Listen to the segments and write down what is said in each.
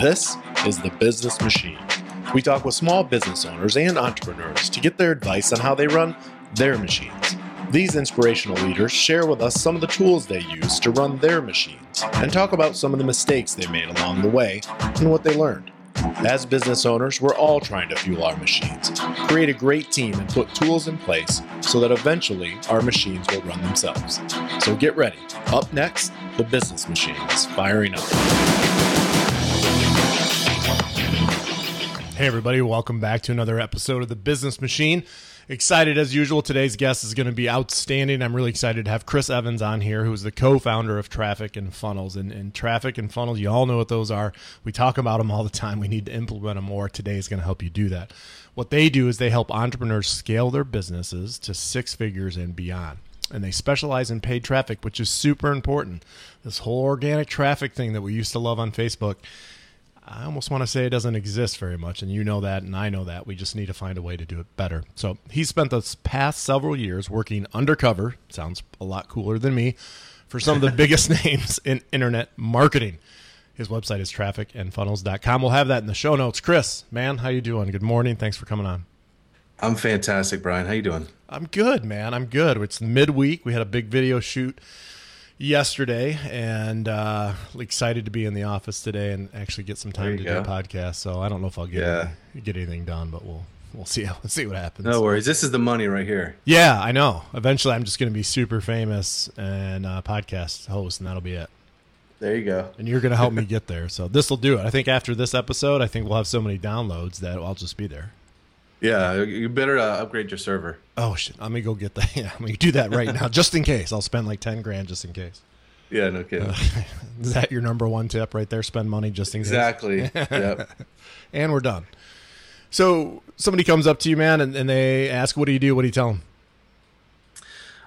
This is the Business Machine. We talk with small business owners and entrepreneurs to get their advice on how they run their machines. These inspirational leaders share with us some of the tools they use to run their machines and talk about some of the mistakes they made along the way and what they learned. As business owners, we're all trying to fuel our machines, create a great team, and put tools in place so that eventually our machines will run themselves. So get ready. Up next, the business machine is firing up. Hey, everybody, welcome back to another episode of The Business Machine. Excited as usual. Today's guest is going to be outstanding. I'm really excited to have Chris Evans on here, who's the co founder of Traffic and Funnels. And, and, Traffic and Funnels, you all know what those are. We talk about them all the time. We need to implement them more. Today is going to help you do that. What they do is they help entrepreneurs scale their businesses to six figures and beyond and they specialize in paid traffic, which is super important. This whole organic traffic thing that we used to love on Facebook I almost want to say it doesn't exist very much, and you know that, and I know that. We just need to find a way to do it better. So he spent the past several years working undercover. Sounds a lot cooler than me for some of the biggest names in internet marketing. His website is trafficandfunnels.com. We'll have that in the show notes. Chris, man, how you doing? Good morning. Thanks for coming on. I'm fantastic, Brian. How you doing? I'm good, man. I'm good. It's midweek. We had a big video shoot yesterday, and uh, excited to be in the office today and actually get some time to go. do a podcast. So I don't know if I'll get yeah. any, get anything done, but we'll we'll see how, see what happens. No worries. This is the money right here. Yeah, I know. Eventually, I'm just going to be super famous and uh, podcast host, and that'll be it. There you go. And you're going to help me get there. So this will do it. I think after this episode, I think we'll have so many downloads that I'll just be there. Yeah, you better uh, upgrade your server. Oh shit! Let me go get that. Yeah, let me do that right now, just in case. I'll spend like ten grand just in case. Yeah, no kidding. Uh, is that your number one tip right there? Spend money just in exactly. case. Exactly. yep. and we're done. So somebody comes up to you, man, and, and, they ask, "What do you do?" What do you tell them?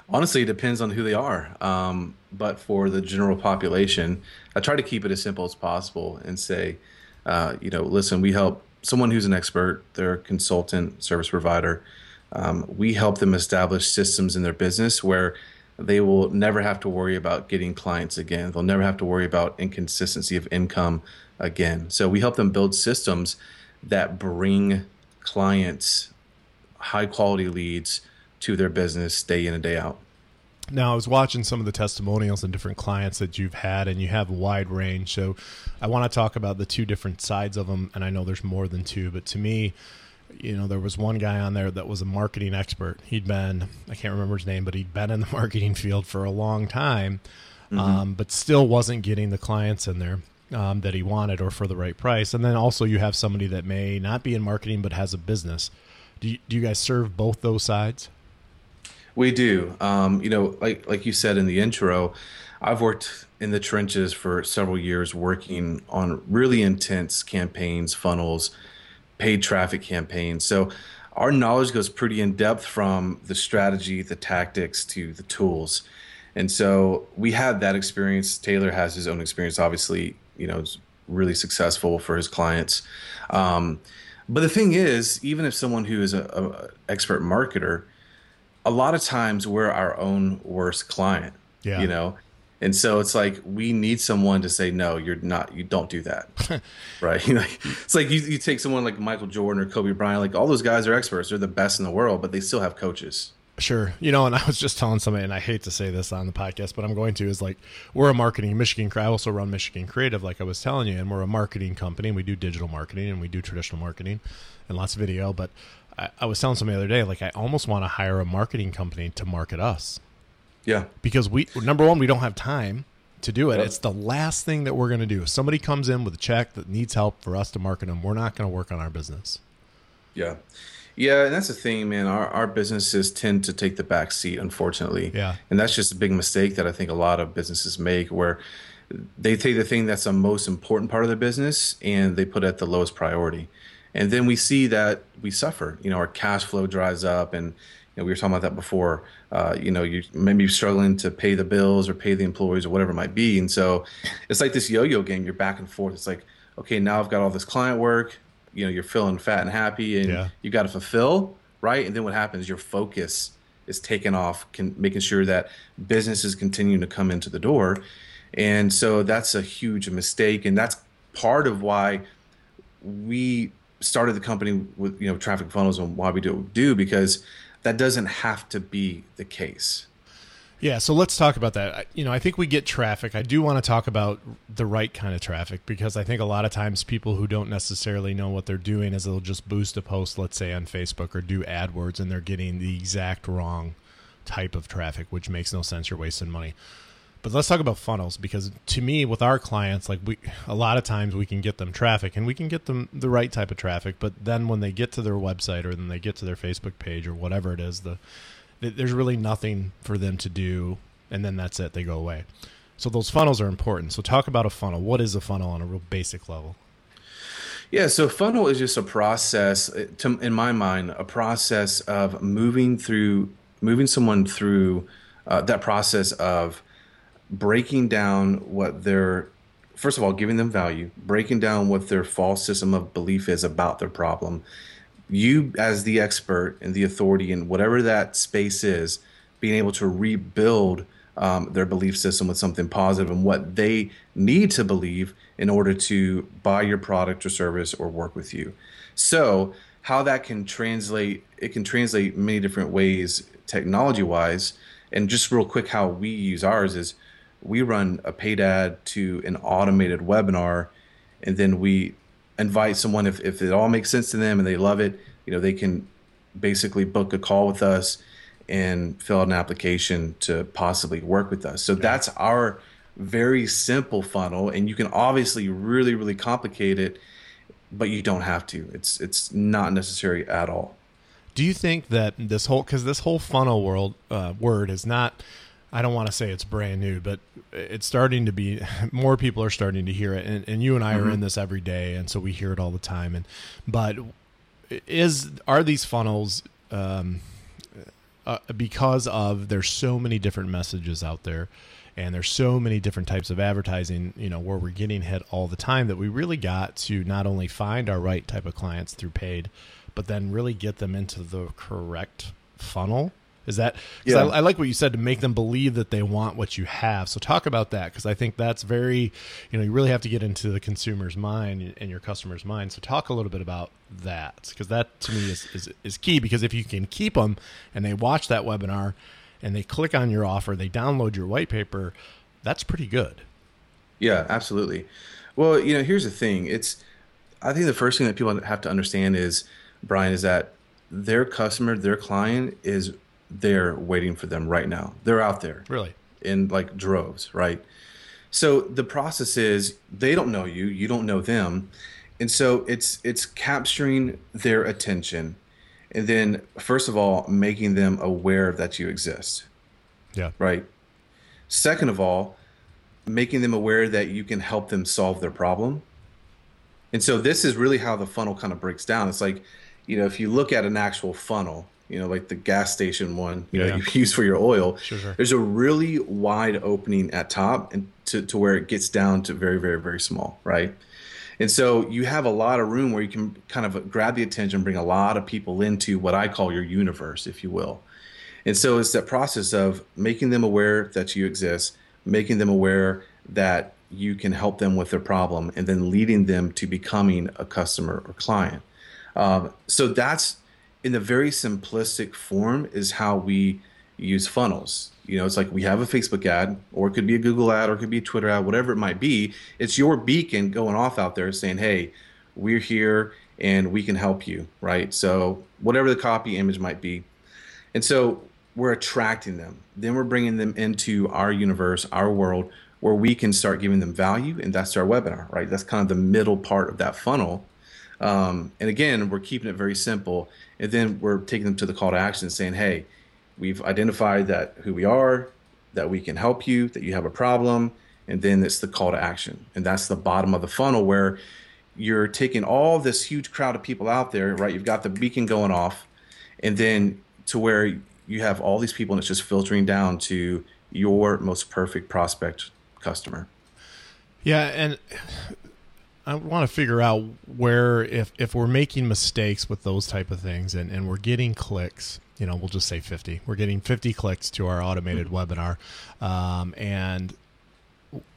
Honestly, it depends on who they are. Um, but for the general population, I try to keep it as simple as possible and say, uh, you know, listen, we help someone who's an expert, they're a consultant, service provider. Um, we help them establish systems in their business where they will never have to worry about getting clients again. They'll never have to worry about inconsistency of income again. So we help them build systems that bring clients high quality leads to their business day in and day out. Now, I was watching some of the testimonials and different clients that you've had, and you have a wide range. So, I want to talk about the two different sides of them. And I know there's more than two, but to me, you know, there was one guy on there that was a marketing expert. He'd been, I can't remember his name, but he'd been in the marketing field for a long time, mm-hmm. um, but still wasn't getting the clients in there. Um, that he wanted or for the right price. And then also you have somebody that may not be in marketing but has a business. Do you, do you guys serve both those sides? We do. Um, you know, like like you said in the intro, I've worked in the trenches for several years, working on really intense campaigns, funnels, paid traffic campaigns. So our knowledge goes pretty in depth from the strategy, the tactics to the tools. And so we had that experience. Taylor has his own experience, obviously, you know, really successful for his clients. Um, but the thing is, even if someone who is a, a expert marketer, a lot of times we're our own worst client. Yeah. You know, and so it's like we need someone to say no, you're not. You don't do that, right? You know, it's like you, you take someone like Michael Jordan or Kobe Bryant. Like all those guys are experts; they're the best in the world, but they still have coaches. Sure. You know, and I was just telling somebody, and I hate to say this on the podcast, but I'm going to, is like, we're a marketing, Michigan, I also run Michigan Creative, like I was telling you, and we're a marketing company, and we do digital marketing, and we do traditional marketing, and lots of video. But I, I was telling somebody the other day, like, I almost want to hire a marketing company to market us. Yeah. Because we, number one, we don't have time to do it. Yep. It's the last thing that we're going to do. If somebody comes in with a check that needs help for us to market them, we're not going to work on our business. Yeah. Yeah, and that's the thing, man. Our our businesses tend to take the back seat, unfortunately. Yeah. And that's just a big mistake that I think a lot of businesses make where they take the thing that's the most important part of their business and they put it at the lowest priority. And then we see that we suffer. You know, our cash flow dries up and you know, we were talking about that before. Uh, you know, you maybe you're struggling to pay the bills or pay the employees or whatever it might be, and so it's like this yo-yo game. You're back and forth. It's like, okay, now I've got all this client work. You know, you're feeling fat and happy, and yeah. you got to fulfill, right? And then what happens? Your focus is taken off, can, making sure that business is continuing to come into the door. And so that's a huge mistake. And that's part of why we started the company with, you know, traffic funnels and why we do do, because that doesn't have to be the case. Yeah, so let's talk about that. You know, I think we get traffic. I do want to talk about the right kind of traffic because I think a lot of times people who don't necessarily know what they're doing is they'll just boost a post, let's say on Facebook or do AdWords, and they're getting the exact wrong type of traffic, which makes no sense. You're wasting money. But let's talk about funnels because to me, with our clients, like we, a lot of times we can get them traffic and we can get them the right type of traffic. But then when they get to their website or then they get to their Facebook page or whatever it is, the there's really nothing for them to do, and then that's it. They go away. So those funnels are important. So talk about a funnel. What is a funnel on a real basic level? Yeah, so funnel is just a process, to, in my mind, a process of moving through, moving someone through uh, that process of breaking down what their, first of all, giving them value, breaking down what their false system of belief is about their problem, you as the expert and the authority in whatever that space is being able to rebuild um, their belief system with something positive and what they need to believe in order to buy your product or service or work with you. So how that can translate it can translate many different ways technology wise and just real quick how we use ours is we run a paid ad to an automated webinar and then we invite someone if, if it all makes sense to them and they love it you know they can basically book a call with us and fill out an application to possibly work with us. So yeah. that's our very simple funnel and you can obviously really really complicate it but you don't have to. It's it's not necessary at all. Do you think that this whole because this whole funnel world uh, word is not I don't want to say it's brand new, but it's starting to be more people are starting to hear it, and, and you and I mm-hmm. are in this every day, and so we hear it all the time. And but is are these funnels um, uh, because of there's so many different messages out there, and there's so many different types of advertising, you know, where we're getting hit all the time that we really got to not only find our right type of clients through paid, but then really get them into the correct funnel is that? Yeah. I, I, like what you said to make them believe that they want what you have. So talk about that because I think that's very, you know, you really have to get into the consumer's mind and your customer's mind. So talk a little bit about that because that to me is, is is key. Because if you can keep them and they watch that webinar and they click on your offer, they download your white paper, that's pretty good. Yeah, absolutely. Well, you know, here's the thing. It's I think the first thing that people have to understand is Brian is that their customer, their client is there waiting for them right now. They're out there. Really? In like droves, right? So the process is they don't know you, you don't know them. And so it's it's capturing their attention and then first of all making them aware that you exist. Yeah. Right? Second of all, making them aware that you can help them solve their problem. And so this is really how the funnel kind of breaks down. It's like, you know, if you look at an actual funnel, you know, like the gas station one, you yeah. know, you use for your oil. Sure, sure. There's a really wide opening at top and to, to where it gets down to very, very, very small, right? And so you have a lot of room where you can kind of grab the attention, bring a lot of people into what I call your universe, if you will. And so it's that process of making them aware that you exist, making them aware that you can help them with their problem, and then leading them to becoming a customer or client. Um, so that's in the very simplistic form is how we use funnels. You know, it's like we have a Facebook ad, or it could be a Google ad, or it could be a Twitter ad, whatever it might be. It's your beacon going off out there saying, hey, we're here and we can help you, right? So, whatever the copy image might be. And so, we're attracting them. Then we're bringing them into our universe, our world, where we can start giving them value. And that's our webinar, right? That's kind of the middle part of that funnel. Um, and again, we're keeping it very simple. And then we're taking them to the call to action saying, hey, we've identified that who we are, that we can help you, that you have a problem. And then it's the call to action. And that's the bottom of the funnel where you're taking all this huge crowd of people out there, right? You've got the beacon going off, and then to where you have all these people and it's just filtering down to your most perfect prospect customer. Yeah, and I want to figure out where if if we're making mistakes with those type of things and, and we're getting clicks, you know, we'll just say 50. We're getting 50 clicks to our automated mm-hmm. webinar. Um, and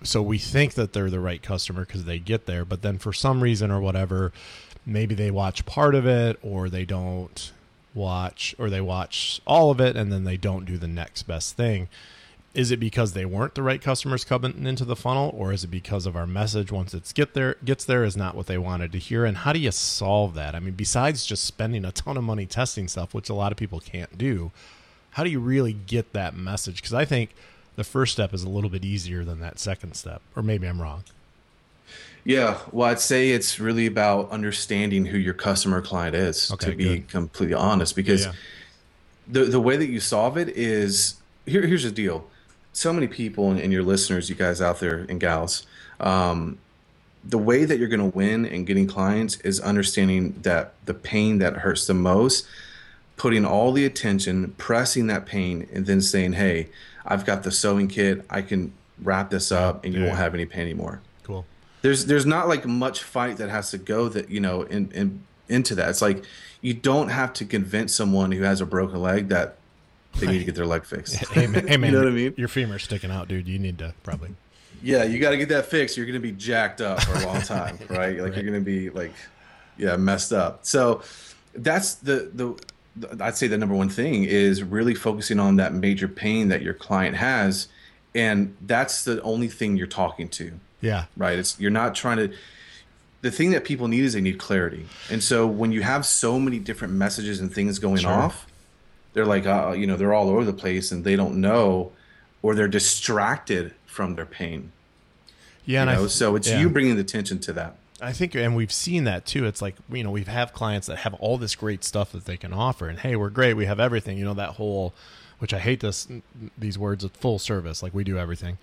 so we think that they're the right customer because they get there, but then for some reason or whatever, maybe they watch part of it or they don't watch or they watch all of it and then they don't do the next best thing. Is it because they weren't the right customers coming into the funnel or is it because of our message once it's get there gets there is not what they wanted to hear and how do you solve that? I mean besides just spending a ton of money testing stuff which a lot of people can't do, how do you really get that message cuz I think the first step is a little bit easier than that second step or maybe I'm wrong. Yeah, well, I'd say it's really about understanding who your customer client is. Okay, to be good. completely honest, because Yeah. the the way that you solve it is here. Here's the deal: so many people and, and your listeners, you guys out there and gals, um, the way that you're going to win and getting clients is understanding that the pain that hurts the most, putting all the attention, pressing that pain, and then saying, "Hey, I've got the sewing kit. I can wrap this up, and you Yeah. won't have any pain anymore." Cool. there's there's not like much fight that has to go that you know in, in into that. It's like you don't have to convince someone who has a broken leg that they need to get their leg fixed. Hey man, hey, man you know what I mean? Your femur's sticking out, dude. You need to probably Yeah, you got to get that fixed. You're going to be jacked up for a long time, right? Like you're going to be like, yeah, messed up. So that's the, the the I'd say the number one thing is really focusing on that major pain that your client has, and that's the only thing you're talking to. Yeah. right? It's you're not trying to. The thing that people need is they need clarity, and so when you have so many different messages and things going Sure. off, they're like, uh, you know, they're all over the place and they don't know, or they're distracted from their pain. Yeah, You and know, I, so it's yeah. you bringing the attention to that. I think, and we've seen that too. It's like you know we've clients that have all this great stuff that they can offer, and hey, we're great. We have everything. You know that whole, which I hate this these words of full service. Like we do everything,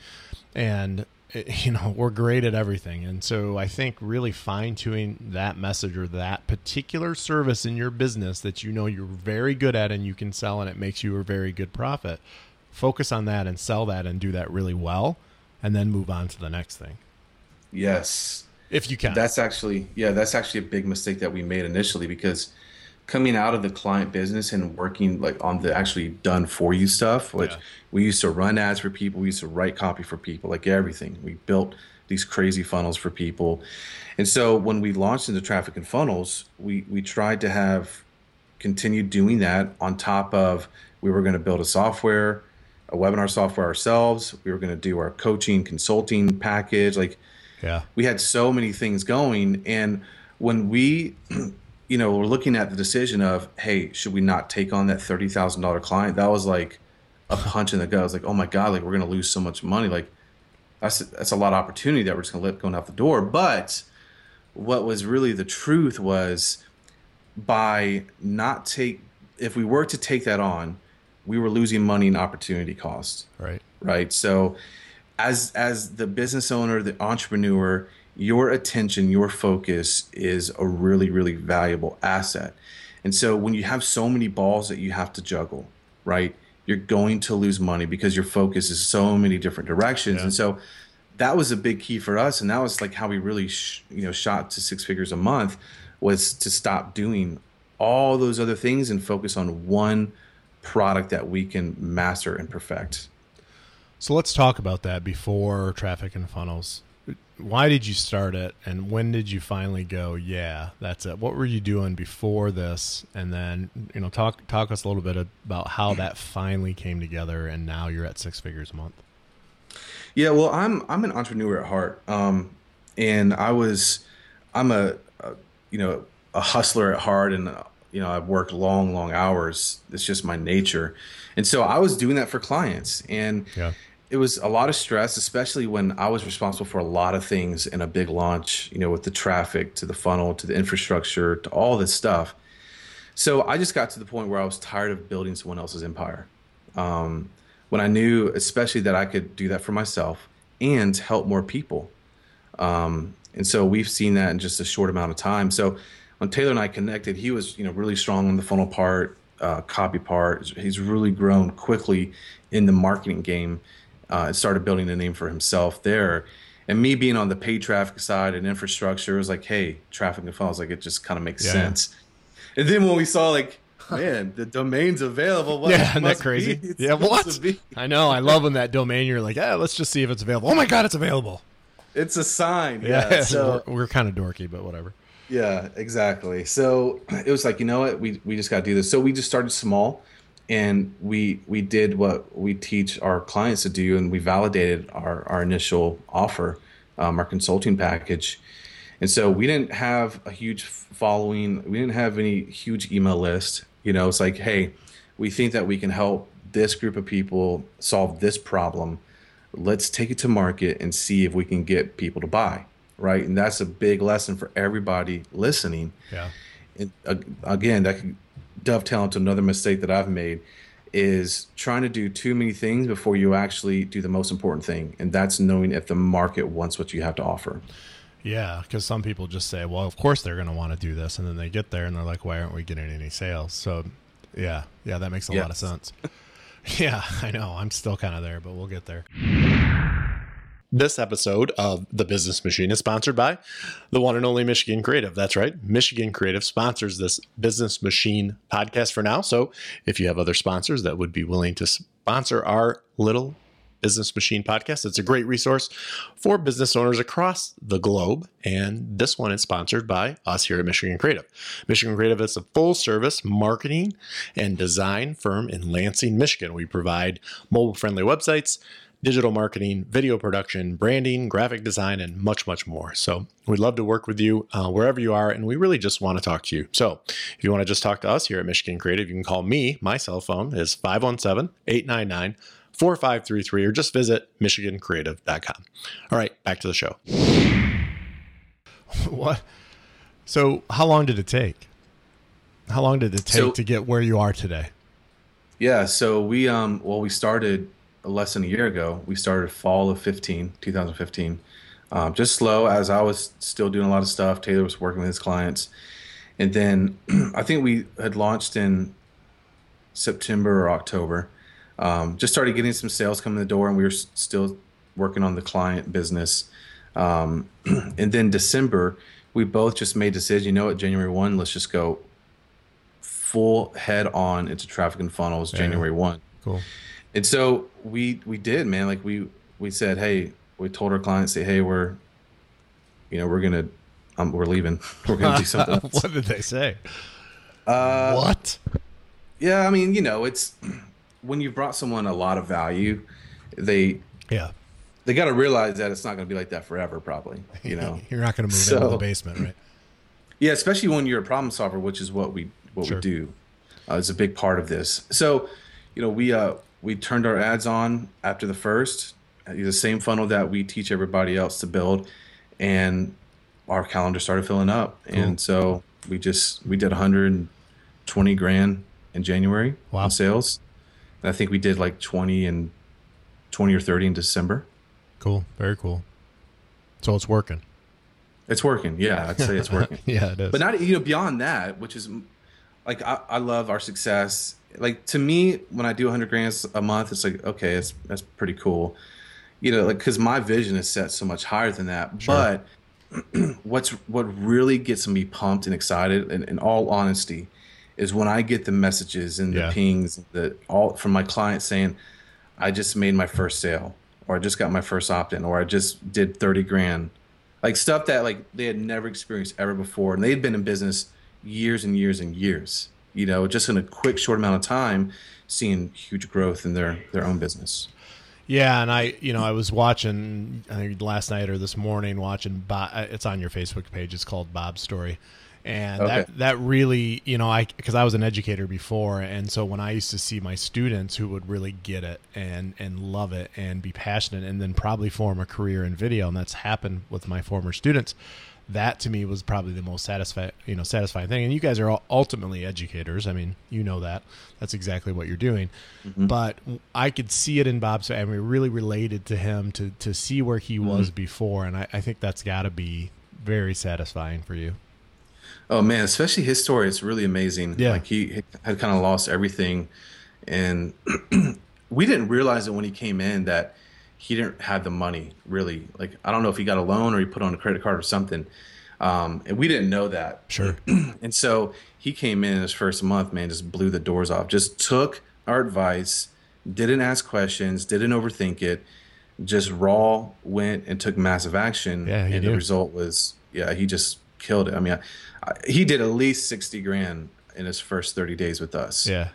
and you know we're great at everything. And so I think really fine tuning that message or that particular service in your business that you know you're very good at and you can sell, and it makes you a very good profit. Focus on that and sell that and do that really well, and then move on to the next thing Yes, if you can. That's actually yeah, that's actually a big mistake that we made initially because coming out of the client business and working like on the actually done for you stuff, which Yeah. we used to run ads for people, we used to write copy for people, like everything. We built these crazy funnels for people. And so when we launched into traffic and funnels, we we tried to have continued doing that on top of we were going to build a software, a webinar software ourselves. We were going to do our coaching, consulting package, like yeah. we had so many things going and when we you know we're looking at the decision of hey should we not take on that $30000 client? That was like a punch in the gut. I was like oh my god like we're going to lose so much money. Like that's that's a lot of opportunity that we're just going to let going out the door. But what was really the truth was by not take if we were to take that on we were losing money and opportunity cost. Right. right? So as as the business owner the entrepreneur your attention your focus is a really really valuable asset and so when you have so many balls that you have to juggle right you're going to lose money because your focus is so many different directions Yeah. and so that was a big key for us and that was like how we really sh- you know shot to six figures a month was to stop doing all those other things and focus on one product that we can master and perfect So let's talk about that before traffic and funnels. Why did you start it and when did you finally go, yeah, that's it? What were you doing before this? And then, you know, talk talk us a little bit about how that finally came together and now you're at six figures a month. Yeah, well, I'm I'm an entrepreneur at heart, um, and I was I'm a, a you know a hustler at heart, and you know I've worked long long hours. It's just my nature, and so I was doing that for clients, and Yeah. It was a lot of stress, especially when I was responsible for a lot of things in a big launch. You know, with the traffic to the funnel to the infrastructure to all this stuff. So I just got to the point where I was tired of building someone else's empire. Um, when I knew, especially that I could do that for myself and help more people. Um, and so we've seen that in just a short amount of time. So when Taylor and I connected, he was, you know, really strong on the funnel part, uh, copy part. He's really grown quickly in the marketing game. Uh, and started building a name for himself there. And me being on the paid traffic side and infrastructure it was like, hey, traffic and funnels, like it just kind of makes Yeah. sense. And then when we saw like man, the domain's available. What yeah, isn't that crazy? Yeah, what? I know. I love when that domain. You're like, yeah, let's just see if it's available. Oh my god, it's available. It's a sign. Yeah. yeah so we're, we're kind of dorky, but whatever. Yeah, exactly. So it was like, you know what, we we just got to do this. So we just started small, and we we did what we teach our clients to do, and we validated our our initial offer, um, our consulting package, and so we didn't have a huge following. We didn't have any huge email list. You know, it's like, hey, we think that we can help this group of people solve this problem. Let's take it to market and see if we can get people to buy right? And that's a big lesson for everybody listening. Yeah. And uh, again, that can dovetail into another mistake that I've made is trying to do too many things before you actually do the most important thing, and that's knowing if the market wants what you have to offer. Yeah, because some people just say, "Well, of course they're going to want to do this," and then they get there and they're like, "Why aren't we getting any sales?" So, yeah, yeah, that makes a yes. lot of sense. yeah, I know. I'm still kind of there, but we'll get there. This episode of The Business Machine is sponsored by the one and only Michigan Creative. That's right. Michigan Creative sponsors this Business Machine podcast for now. So if you have other sponsors that would be willing to sponsor our little Business Machine podcast, it's a great resource for business owners across the globe. And this one is sponsored by us here at Michigan Creative. Michigan Creative is a full service marketing and design firm in Lansing, Michigan. We provide mobile friendly websites digital marketing, video production, branding, graphic design, and much, much more. So we'd love to work with you uh, wherever you are, and we really just want to talk to you. So if you want to just talk to us here at Michigan Creative, you can call me. My cell phone is 517 899 4533 or just visit michigancreative.com. All right, back to the show. what? So, how long did it take? How long did it take so, to get where you are today? Yeah, so we um well we started less than a year ago. We started fall of 15, 2015. Um, just slow as I was still doing a lot of stuff. Taylor was working with his clients. And then I think we had launched in September or October. Um, just started getting some sales coming the door, and we were still working on the client business. Um, and then December, we both just made decision. You know, what? January one, let's just go full head on into traffic and funnels. Yeah. January one. Cool. And so we we did, man. Like we we said, hey, we told our clients, say, hey, we're, you know, we're gonna, um, we're leaving. We're gonna do something. what did they say? Uh, what? Yeah, I mean, you know, it's when you've brought someone a lot of value, they yeah they got to realize that it's not going to be like that forever. Probably, you know, you're not going to move so, into the basement, right? Yeah, especially when you're a problem solver, which is what we what sure. we do. Uh, it's a big part of this. So, you know, we uh we turned our ads on after the first, uh, the same funnel that we teach everybody else to build, and our calendar started filling up. Cool. And so we just we did 120 grand in January wow. in sales. And I think we did like 20 and 20 or 30 in December. Cool. Very cool. So it's working. It's working. Yeah, I'd say it's working. yeah, it is. But not you know beyond that, which is like I, I love our success like to me when I do 100 grants a month, it's like okay, it's that's pretty cool. You know, like because my vision is set so much higher than that. Sure. But what's what really gets me pumped and excited, and in all honesty, is when I get the messages and the yeah. pings that all from my clients saying, "I just made my first sale," or "I just got my first opt-in," or "I just did 30 grand," like stuff that like they had never experienced ever before, and they'd been in business years and years and years you know, just in a quick, short amount of time, seeing huge growth in their their own business. Yeah, and I, you know, I was watching I think last night or this morning watching. Bob, uh, it's on your Facebook page. It's called Bob's Story, and okay. that that really, you know, I because I was an educator before, and so when I used to see my students who would really get it and and love it and be passionate, and then probably form a career in video, and that's happened with my former students that to me was probably the most satisfying you know satisfying thing. And you guys are ultimately educators. I mean you know that. That's exactly what you're doing. Mm-hmm. but i could see it in bob's and we really related to him to to see where he mm-hmm. was before. And i, I think that's got to be very satisfying for you. Oh man especially his story it's really amazing. Yeah. Like he had kind of lost everything. And we didn't realize it when he came in that he didn't have the money really. Like I don't know if he got a loan or he put on a credit card or something. Um, and we didn't know that. Sure. and so he came in his first month, man, just blew the doors off. Just took our advice, didn't ask questions, didn't overthink it, just raw went and took massive action. Yeah, and did. the result was, yeah, he just killed it. I mean, I, I, he did at least sixty grand in his first thirty days with us. Yeah.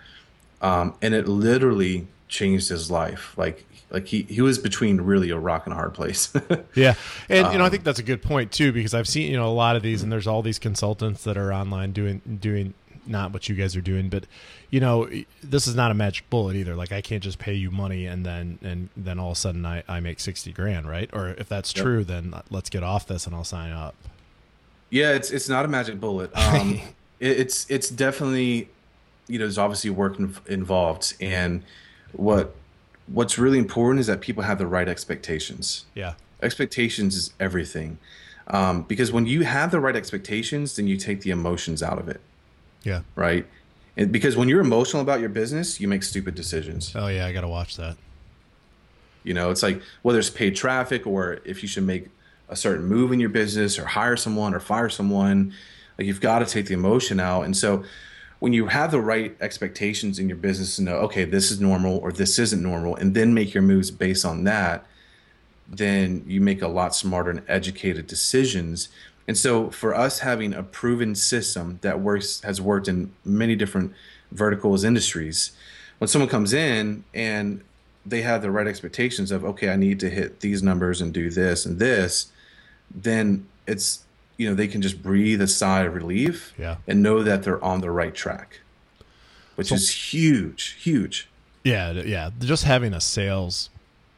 Um, and it literally changed his life. Like, like he he was between really a rock and a hard place. Yeah, and you know I Um, think that's a good point too because I've seen you know a lot of these and there's all these consultants that are online doing doing not what you guys are doing, but you know this is not a magic bullet either. Like I can't just pay you money and then and then all of a sudden I, I make sixty grand, right? Or if that's Yep. true, then let's get off this and I'll sign up. Yeah, it's it's not a magic bullet. Um, it, it's it's definitely, you know, there's obviously work in, involved, and what what's really important is that people have the right expectations. Yeah, Expectations is everything, um, because when you have the right expectations, then you take the emotions out of it, yeah. right? And because when you're emotional about your business, you make stupid decisions. Oh yeah, I got to watch that. You know, it's like whether it's paid traffic or if you should make a certain move in your business or hire someone or fire someone. Like you've got to take the emotion out. And so when you have the right expectations in your business to know, okay, this is normal or this isn't normal, and then make your moves based on that, then you make a lot smarter and educated decisions. And so for us having a proven system that works has worked in many different verticals industries, when someone comes in and they have the right expectations of okay, I need to hit these numbers and do this and this, then it's you know they can just breathe a sigh of relief Yeah. and know that they're on the right track, which So- is huge, huge. Yeah, yeah. Just having a sales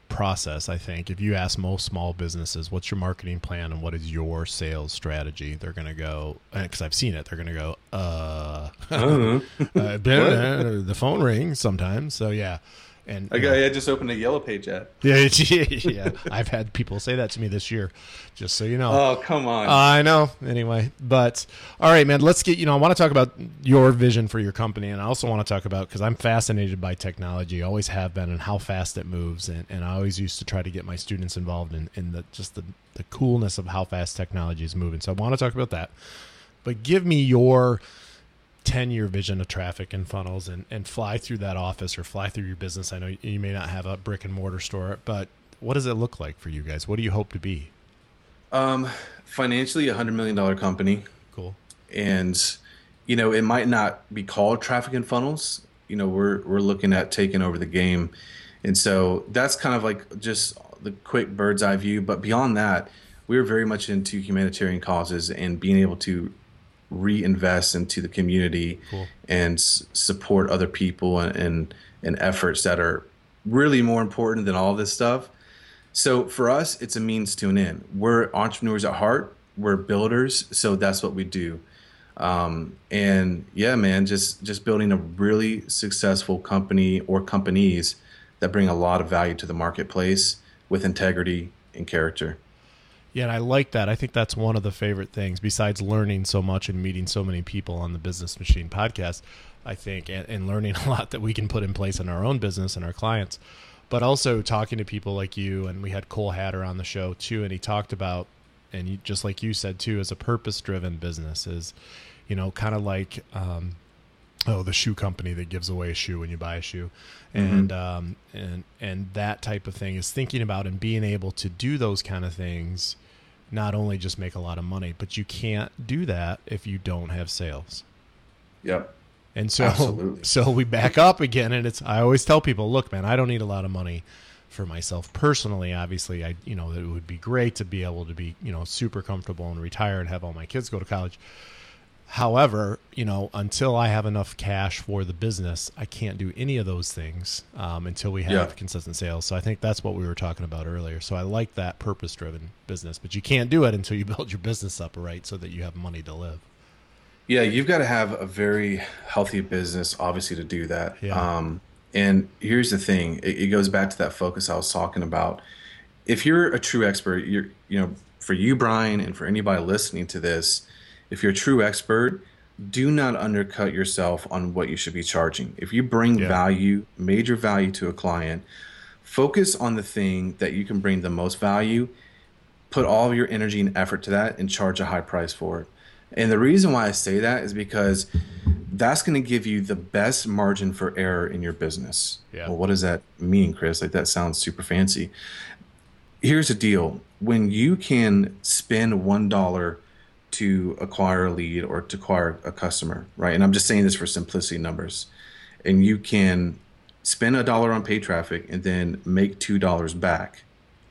process, I think. If you ask most small businesses, what's your marketing plan and what is your sales strategy? They're going to go, because I've seen it, they're going to go, uh, uh, the phone rings sometimes. So, yeah. And you know, I just opened a yellow page ad. yeah, yeah, I've had people say that to me this year, just so you know. Oh come on! I know. Anyway, but all right, man. Let's get. You know, I want to talk about your vision for your company, and I also want to talk about because I'm fascinated by technology. Always have been, and how fast it moves. And, and I always used to try to get my students involved in in the just the the coolness of how fast technology is moving. So I want to talk about that. But give me your 10 year vision of traffic and funnels and, and fly through that office or fly through your business. I know you may not have a brick and mortar store, but what does it look like for you guys? What do you hope to be? um, financially, a hundred million dollar company. Cool. and you know it might not be called traffic and funnels you know we're we're looking at taking over the game and so that's kind of like just the quick bird's eye view but beyond that we're very much into humanitarian causes and being able to reinvest into the community Cool. and s- support other people and, and and efforts that are really more important than all this stuff so for us, it's a means to an end. We're entrepreneurs at heart. We're builders, so that's what we do. Um, and yeah, man, just just building a really successful company or companies that bring a lot of value to the marketplace with integrity and character. Yeah, and I like that. I think that's one of the favorite things, besides learning so much and meeting so many people on the Business Machine podcast, I think, and, and learning a lot that we can put in place in our own business and our clients. But also talking to people like you, and we had Cole Hatter on the show too, and he talked about, and you, just like you said too, as a purpose driven business is, you know, kind of like, um, oh, the shoe company that gives away a shoe when you buy a shoe, and um, and and that type of thing is thinking about and being able to do those kind of things, not only just make a lot of money, but you can't do that if you don't have sales. Yep. And so, Absolutely. so we back up again, and it's. I always tell people, look, man, I don't need a lot of money for myself personally. Obviously, I, you know, it would be great to be able to be, you know, super comfortable and retire and have all my kids go to college. However, you know, until I have enough cash for the business, I can't do any of those things um, until we have Yeah. consistent sales. So I think that's what we were talking about earlier. So I like that purpose-driven business, but you can't do it until you build your business up right, so that you have money to live. Yeah, you've got to have a very healthy business, obviously, to do that. Yeah. Um, and here's the thing: it, it goes back to that focus I was talking about. If you're a true expert, you're, you know, for you, Brian, and for anybody listening to this, if you're a true expert, do not undercut yourself on what you should be charging. If you bring Yeah. value, major value to a client, focus on the thing that you can bring the most value put all of your energy and effort to that and charge a high price for it. And the reason why I say that is because that's going to give you the best margin for error in your business. Yeah. Well, what does that mean, Chris? Like that sounds super fancy. Here's the deal. When you can spend one dollar to acquire a lead or to acquire a customer, right? And I'm just saying this for simplicity numbers. And you can spend a dollar on paid traffic and then make two dollars back,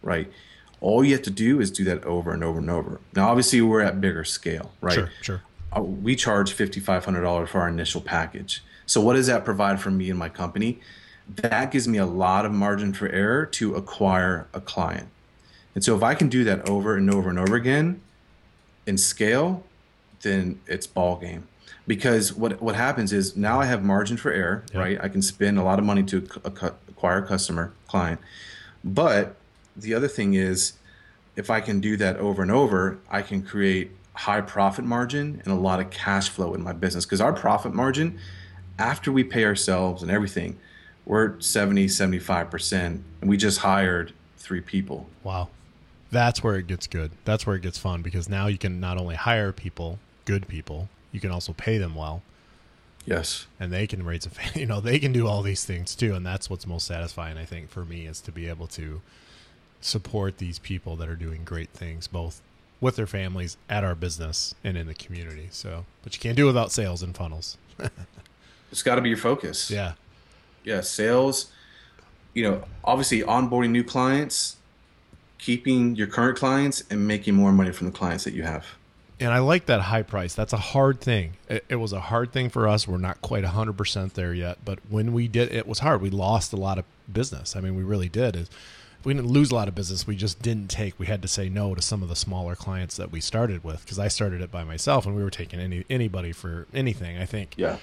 right? All you have to do is do that over and over and over. Now, obviously, we're at bigger scale, right? Sure, sure. Uh, we charge $5,500 for our initial package. So, what does that provide for me and my company? That gives me a lot of margin for error to acquire a client. And so, if I can do that over and over and over again in scale, then it's ball game. Because what what happens is now I have margin for error, Yeah. right? I can spend a lot of money to ac- acquire a customer client, but the other thing is if I can do that over and over, I can create high profit margin and a lot of cash flow in my business because our profit margin after we pay ourselves and everything, we're 70, 75%. And we just hired three people. Wow. That's where it gets good. That's where it gets fun because now you can not only hire people, good people, you can also pay them well Yes. and they can raise a fa- you know they can do all these things too and that's what's most satisfying i think for me is to be able to support these people that are doing great things both with their families at our business and in the community so but you can't do it without sales and funnels It's got to be your focus. yeah Yeah. Sales, you know, obviously onboarding new clients, keeping your current clients, and making more money from the clients that you have. and i like that high price. That's a hard thing. It, it was a hard thing for us. We're not quite 100% there yet but when we did it was hard. We lost a lot of business. I mean we really did. Is we didn't lose a lot of business. We just didn't take we had to say no to some of the smaller clients that we started with because i started it by myself and we were taking any anybody for anything i think. Yeah.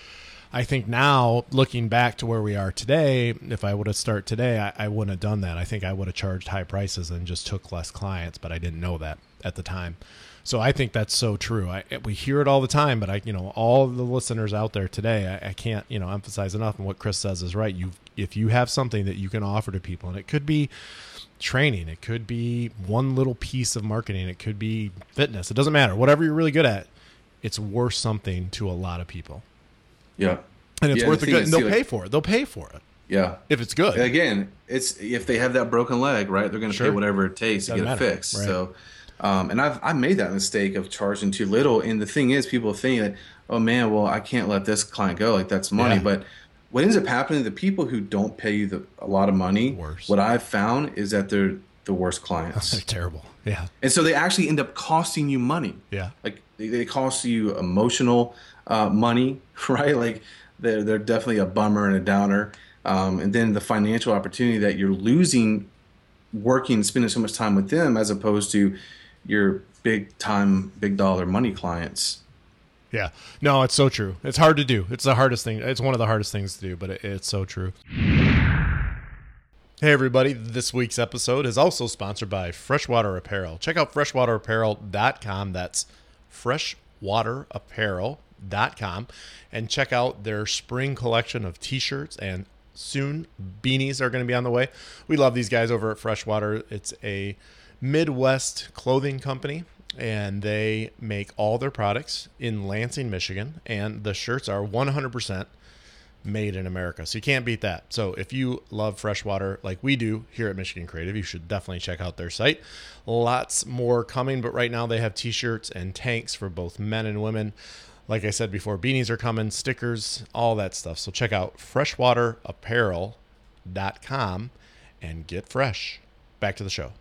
I think now, looking back to where we are today, if I would have started today, I, I wouldn't have done that. I think I would have charged high prices and just took less clients, but I didn't know that at the time. So I think that's so true. I, we hear it all the time, but I, you know, all the listeners out there today, I, I can't, you know, emphasize enough. And what Chris says is right. You, if you have something that you can offer to people, and it could be training, it could be one little piece of marketing, it could be fitness. It doesn't matter. Whatever you're really good at, it's worth something to a lot of people Yeah. and it's Yeah, worth the good. And they'll like- pay for it. They'll pay for it Yeah. if it's good. again, it's if they have that broken leg, right? They're going to Sure. pay whatever it takes to Doesn't get matter, it fixed. right. So, um, and I've I made that mistake of charging too little. And the thing is, people think that, oh man, well I can't let this client go. Like that's money. Yeah. But what ends up happening, the people who don't pay you the, a lot of money, Worse. what I've found is that they're the worst They're clients, terrible. Yeah, and so they actually end up costing you money yeah, like they, they cost you emotional uh, money, right? Like they're they're definitely a bummer and a downer. Um, and then the financial opportunity that you're losing working, spending so much time with them, as opposed to your big time, big dollar money clients. yeah. No, it's so true. It's hard to do. It's the hardest thing. It's one of the hardest things to do, but it, it's so true. Hey, everybody. This week's episode is also sponsored by Freshwater Apparel. Check out freshwaterapparel.com. That's freshwaterapparel.com. And check out their spring collection of t shirts and soon beanies are going to be on the way. We love these guys over at Freshwater. It's a Midwest clothing company and they make all their products in Lansing, Michigan. And the shirts are 100% made in America. So you can't beat that. So if you love freshwater like we do here at Michigan Creative, you should definitely check out their site. Lots more coming, but right now they have t-shirts and tanks for both men and women. Like I said before, beanies are coming, stickers, all that stuff. So check out freshwaterapparel.com and get fresh. Back to the show.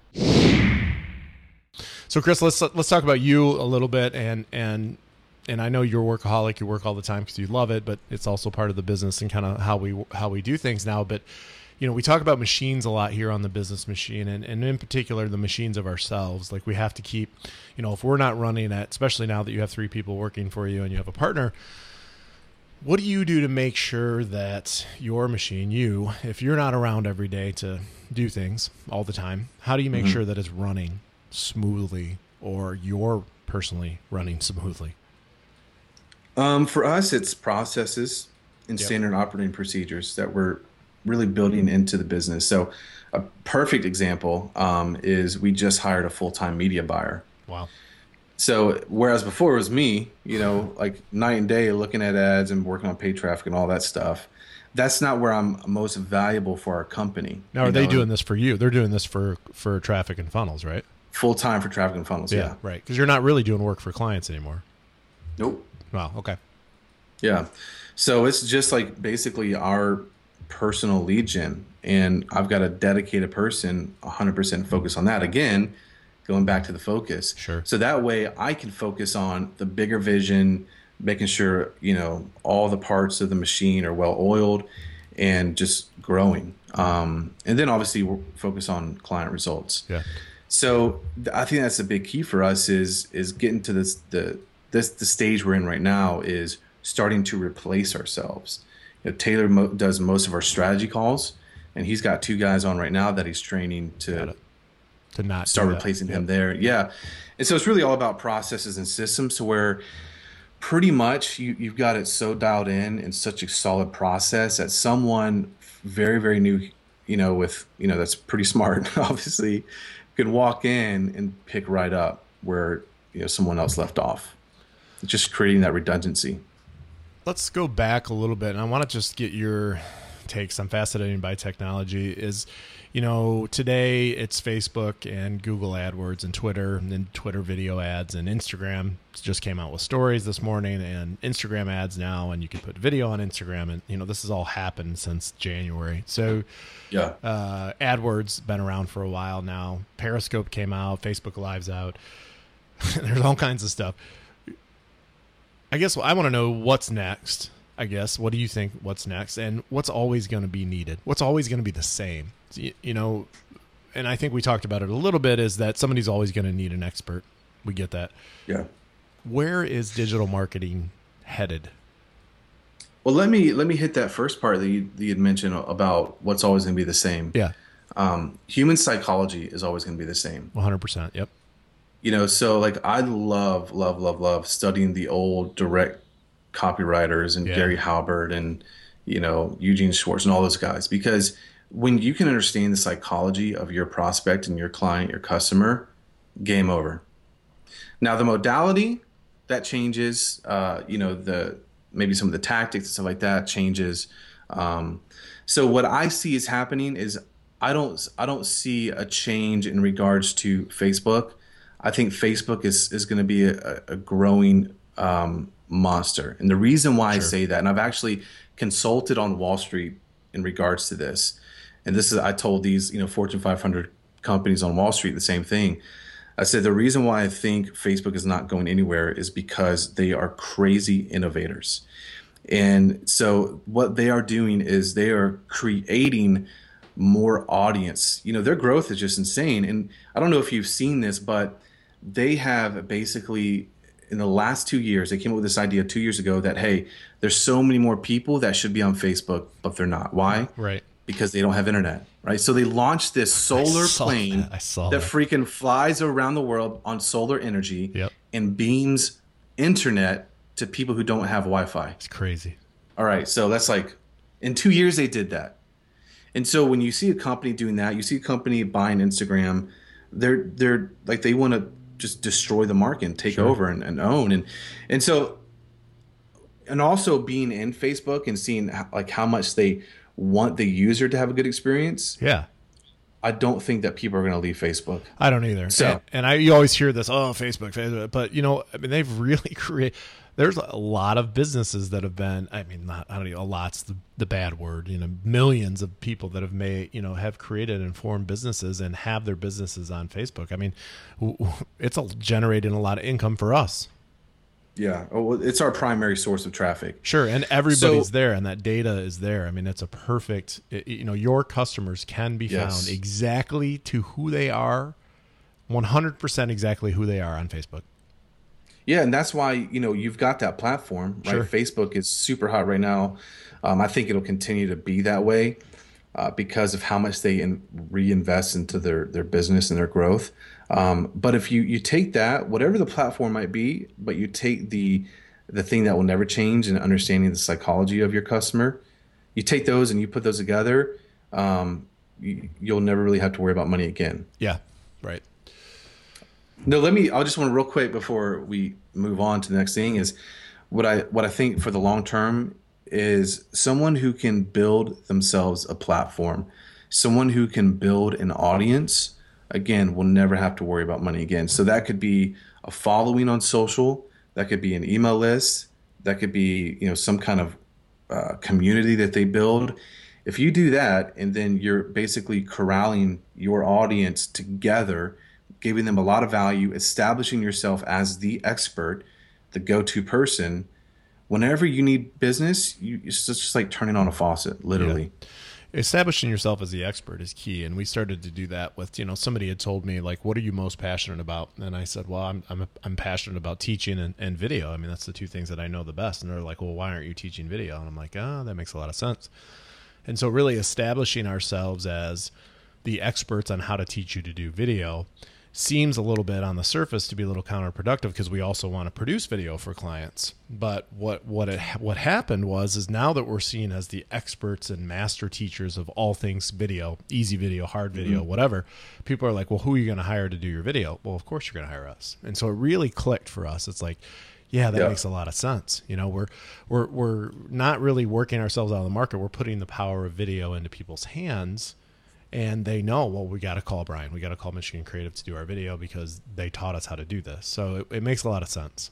So Chris, let's let's talk about you a little bit and and and I know you're a workaholic. You work all the time because you love it, but it's also part of the business and kind of how we how we do things now. But you know, we talk about machines a lot here on the business machine, and, and in particular the machines of ourselves. Like we have to keep, you know, if we're not running it, especially now that you have three people working for you and you have a partner. What do you do to make sure that your machine, you, if you're not around every day to do things all the time, how do you make sure that it's running smoothly or you're personally running smoothly? Um, for us, it's processes and Yep. standard operating procedures that we're really building into the business. So, a perfect example um, is we just hired a full time media buyer. Wow. So whereas before it was me, you know, like night and day looking at ads and working on paid traffic and all that stuff. That's not where I'm most valuable for our company. Now, are they doing this for you? They're doing this for for traffic and funnels, right? Full time for traffic and funnels. Yeah, yeah. right. Because you're not really doing work for clients anymore. Nope. Wow. Okay. Yeah. So it's just like basically our personal lead gen, and I've got a dedicated person, 100% focus on that. Again, going back to the focus. Sure. So that way I can focus on the bigger vision, making sure, you know, all the parts of the machine are well oiled and just growing. Um, and then obviously we'll focus on client results. Yeah. So I think that's a big key for us is is getting to this the this the stage we're in right now is starting to replace ourselves. You know, Taylor mo- does most of our strategy calls, and he's got two guys on right now that he's training to to not start replacing him there. Yeah. And so it's really all about processes and systems to where pretty much you, you've got it so dialed in and such a solid process that someone very, very new, you know, with, you know, that's pretty smart, obviously, can walk in and pick right up where, you know, someone else left off. Just creating that redundancy. Let's go back a little bit and I want to just get your takes. I'm fascinated by technology. Is you know, today it's Facebook and Google AdWords and Twitter and then Twitter video ads and Instagram just came out with stories this morning and Instagram ads now and you can put video on Instagram and you know this has all happened since January. So yeah. Uh, AdWords been around for a while now. Periscope came out, Facebook Live's out. There's all kinds of stuff. I guess I want to know what's next. I guess. What do you think? What's next, and what's always going to be needed? What's always going to be the same? you know, and I think we talked about it a little bit. Is that somebody's always going to need an expert? We get that. Yeah. Where is digital marketing headed? Well, let me let me hit that first part that you, that you had mentioned about what's always going to be the same. Yeah. Um, human psychology is always going to be the same. One hundred percent. Yep. You know, so like I love, love, love, love studying the old direct copywriters and yeah. Gary Halbert and you know Eugene Schwartz and all those guys because when you can understand the psychology of your prospect and your client, your customer, game over. Now the modality that changes, uh, you know the maybe some of the tactics and stuff like that changes. Um, so what I see is happening is I don't I don't see a change in regards to Facebook. I think Facebook is is going to be a, a growing um, monster. And the reason why sure. I say that, and I've actually consulted on Wall Street in regards to this, and this is I told these you know Fortune 500 companies on Wall Street the same thing. I said the reason why I think Facebook is not going anywhere is because they are crazy innovators. And so what they are doing is they are creating more audience. You know, their growth is just insane. And I don't know if you've seen this, but they have basically in the last two years, they came up with this idea two years ago that hey, there's so many more people that should be on Facebook, but they're not. Why? Right. Because they don't have internet. Right. So they launched this solar plane that, that, that, freaking flies around the world on solar energy yep. and beams internet to people who don't have Wi-Fi. It's crazy. All right. So that's like in two years they did that. And so when you see a company doing that, you see a company buying Instagram, they're they're like they want to just destroy the market and take sure. over and, and own and and so and also being in Facebook and seeing how, like how much they want the user to have a good experience. Yeah. I don't think that people are going to leave Facebook. I don't either. So, and, and I you always hear this, oh, Facebook, Facebook, but you know, I mean, they've really created there's a lot of businesses that have been i mean not, i don't know a lot's the, the bad word you know millions of people that have made you know have created and formed businesses and have their businesses on facebook. I mean it's generating a lot of income for us. Yeah. Oh, it's our primary source of traffic. Sure. And everybody's so, there and that data is there. I mean it's a perfect you know your customers can be yes. found exactly to who they are 100% exactly who they are on facebook yeah, and that's why you know you've got that platform, right? Sure. Facebook is super hot right now. Um, I think it'll continue to be that way uh, because of how much they in, reinvest into their their business and their growth. Um, but if you you take that, whatever the platform might be, but you take the the thing that will never change and understanding the psychology of your customer, you take those and you put those together, um, you, you'll never really have to worry about money again. Yeah, right. No, let me. I just want to real quick before we move on to the next thing is what I what I think for the long term is someone who can build themselves a platform, someone who can build an audience. Again, will never have to worry about money again. So that could be a following on social, that could be an email list, that could be you know some kind of uh, community that they build. If you do that, and then you're basically corralling your audience together giving them a lot of value, establishing yourself as the expert, the go-to person. Whenever you need business, you, it's just like turning on a faucet, literally. Yeah. Establishing yourself as the expert is key, and we started to do that with you know somebody had told me like, "What are you most passionate about?" And I said, "Well, I'm I'm I'm passionate about teaching and, and video. I mean, that's the two things that I know the best." And they're like, "Well, why aren't you teaching video?" And I'm like, "Ah, oh, that makes a lot of sense." And so, really establishing ourselves as the experts on how to teach you to do video seems a little bit on the surface to be a little counterproductive because we also want to produce video for clients. But what what it, what happened was is now that we're seen as the experts and master teachers of all things video, easy video, hard video, mm-hmm. whatever, people are like, "Well, who are you going to hire to do your video?" Well, of course you're going to hire us. And so it really clicked for us. It's like yeah, that makes a lot of sense. You know, we're we're we're not really working ourselves out of the market. We're putting the power of video into people's hands and they know well we got to call brian. We got to call michigan creative to do our video because they taught us how to do this. So it, it, makes a lot of sense.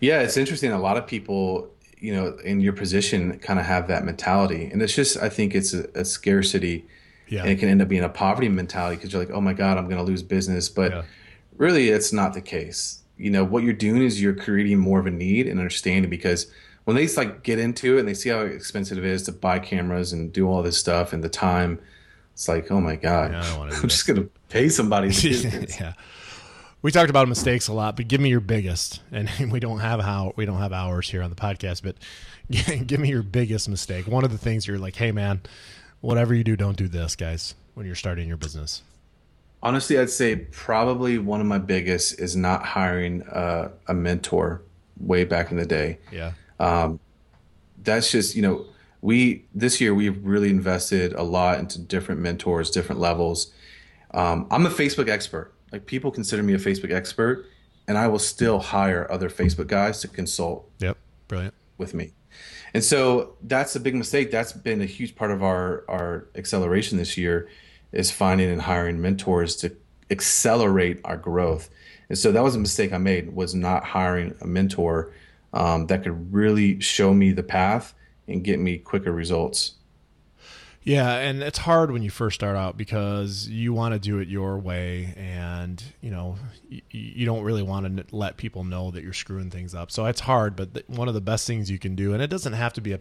Yeah it's interesting. A lot of people you know in your position kind of have that mentality. And it's just i think it's a, a scarcity. Yeah. and it can end up being a poverty mentality because you're like oh my god i'm going to lose business. But yeah. really it's not the case. You know what you're doing is you're creating more of a need and understanding because when they like get into it and they see how expensive it is to buy cameras and do all this stuff and the time it's like, oh my god, yeah, I'm just gonna pay somebody. yeah. We talked about mistakes a lot, but give me your biggest. And we don't have how we don't have hours here on the podcast, but give me your biggest mistake. One of the things you're like, hey man, whatever you do, don't do this, guys. When you're starting your business. Honestly, I'd say probably one of my biggest is not hiring a, a mentor way back in the day. Yeah. Um, that's just you know we this year we've really invested a lot into different mentors, different levels. Um, I'm a Facebook expert. Like people consider me a Facebook expert, and I will still hire other Facebook guys to consult. Yep, brilliant with me. And so that's a big mistake. That's been a huge part of our our acceleration this year, is finding and hiring mentors to accelerate our growth. And so that was a mistake I made was not hiring a mentor um, that could really show me the path and get me quicker results. Yeah, and it's hard when you first start out because you want to do it your way, and you know you, you don't really want to let people know that you're screwing things up. So it's hard, but one of the best things you can do, and it doesn't have to be a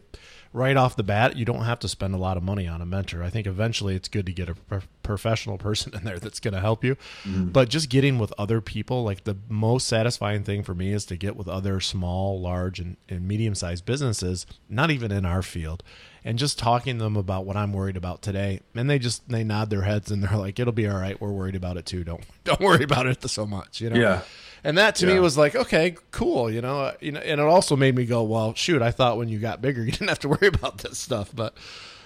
right off the bat. You don't have to spend a lot of money on a mentor. I think eventually it's good to get a pro- professional person in there that's going to help you. Mm. But just getting with other people, like the most satisfying thing for me is to get with other small, large, and, and medium sized businesses, not even in our field and just talking to them about what I'm worried about today. And they just they nod their heads and they're like, "It'll be all right. We're worried about it too. Don't don't worry about it so much." You know. Yeah. And that to yeah. me was like, okay, cool. You know, you know, and it also made me go, well, shoot. I thought when you got bigger, you didn't have to worry about this stuff, but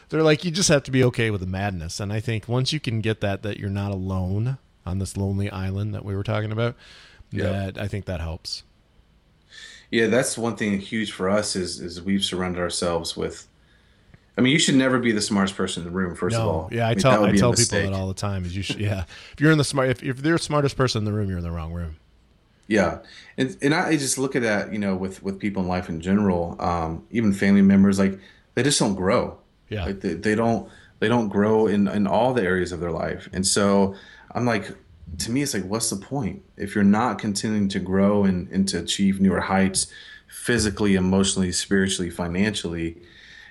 they're like, you just have to be okay with the madness. And I think once you can get that, that you're not alone on this lonely island that we were talking about, that I think that helps. Yeah, that's one thing huge for us is is we've surrounded ourselves with I mean, you should never be the smartest person in the room. First no. of all, yeah, I, I mean, tell I tell people that all the time. Is you should, yeah, if you're in the smart, if, if they're the smartest person in the room, you're in the wrong room. Yeah, and and I just look at that, you know, with with people in life in general, um, even family members, like they just don't grow. Yeah, like they, they don't they don't grow in in all the areas of their life, and so I'm like, to me, it's like, what's the point if you're not continuing to grow and and to achieve newer heights, physically, emotionally, spiritually, financially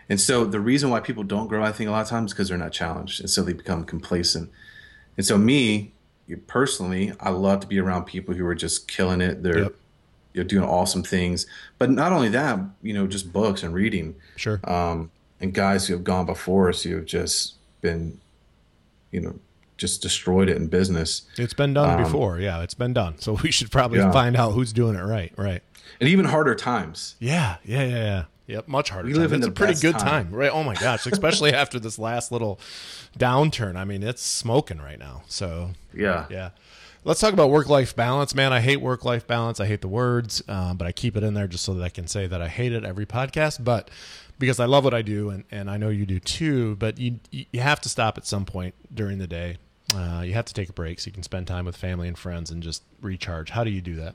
and so the reason why people don't grow, I think, a lot of times is because they're not challenged, and so they become complacent. And so me, personally, I love to be around people who are just killing it. They're yep. you're doing awesome things. But not only that, you know, just books and reading. Sure. Um, and guys who have gone before us who have just been, you know, just destroyed it in business. It's been done um, before. Yeah, it's been done. So we should probably yeah. find out who's doing it right. Right. And even harder times. Yeah. Yeah. Yeah. Yeah. Yep, much harder. We time. live in it's a pretty good time. time. right? Oh my gosh, especially after this last little downturn. I mean, it's smoking right now. So Yeah. yeah. Let's talk about work life balance, man. I hate work life balance. I hate the words, um, but I keep it in there just so that I can say that I hate it every podcast. But because I love what I do, and, and I know you do too, but you you have to stop at some point during the day. Uh, you have to take a break so you can spend time with family and friends and just recharge. How do you do that?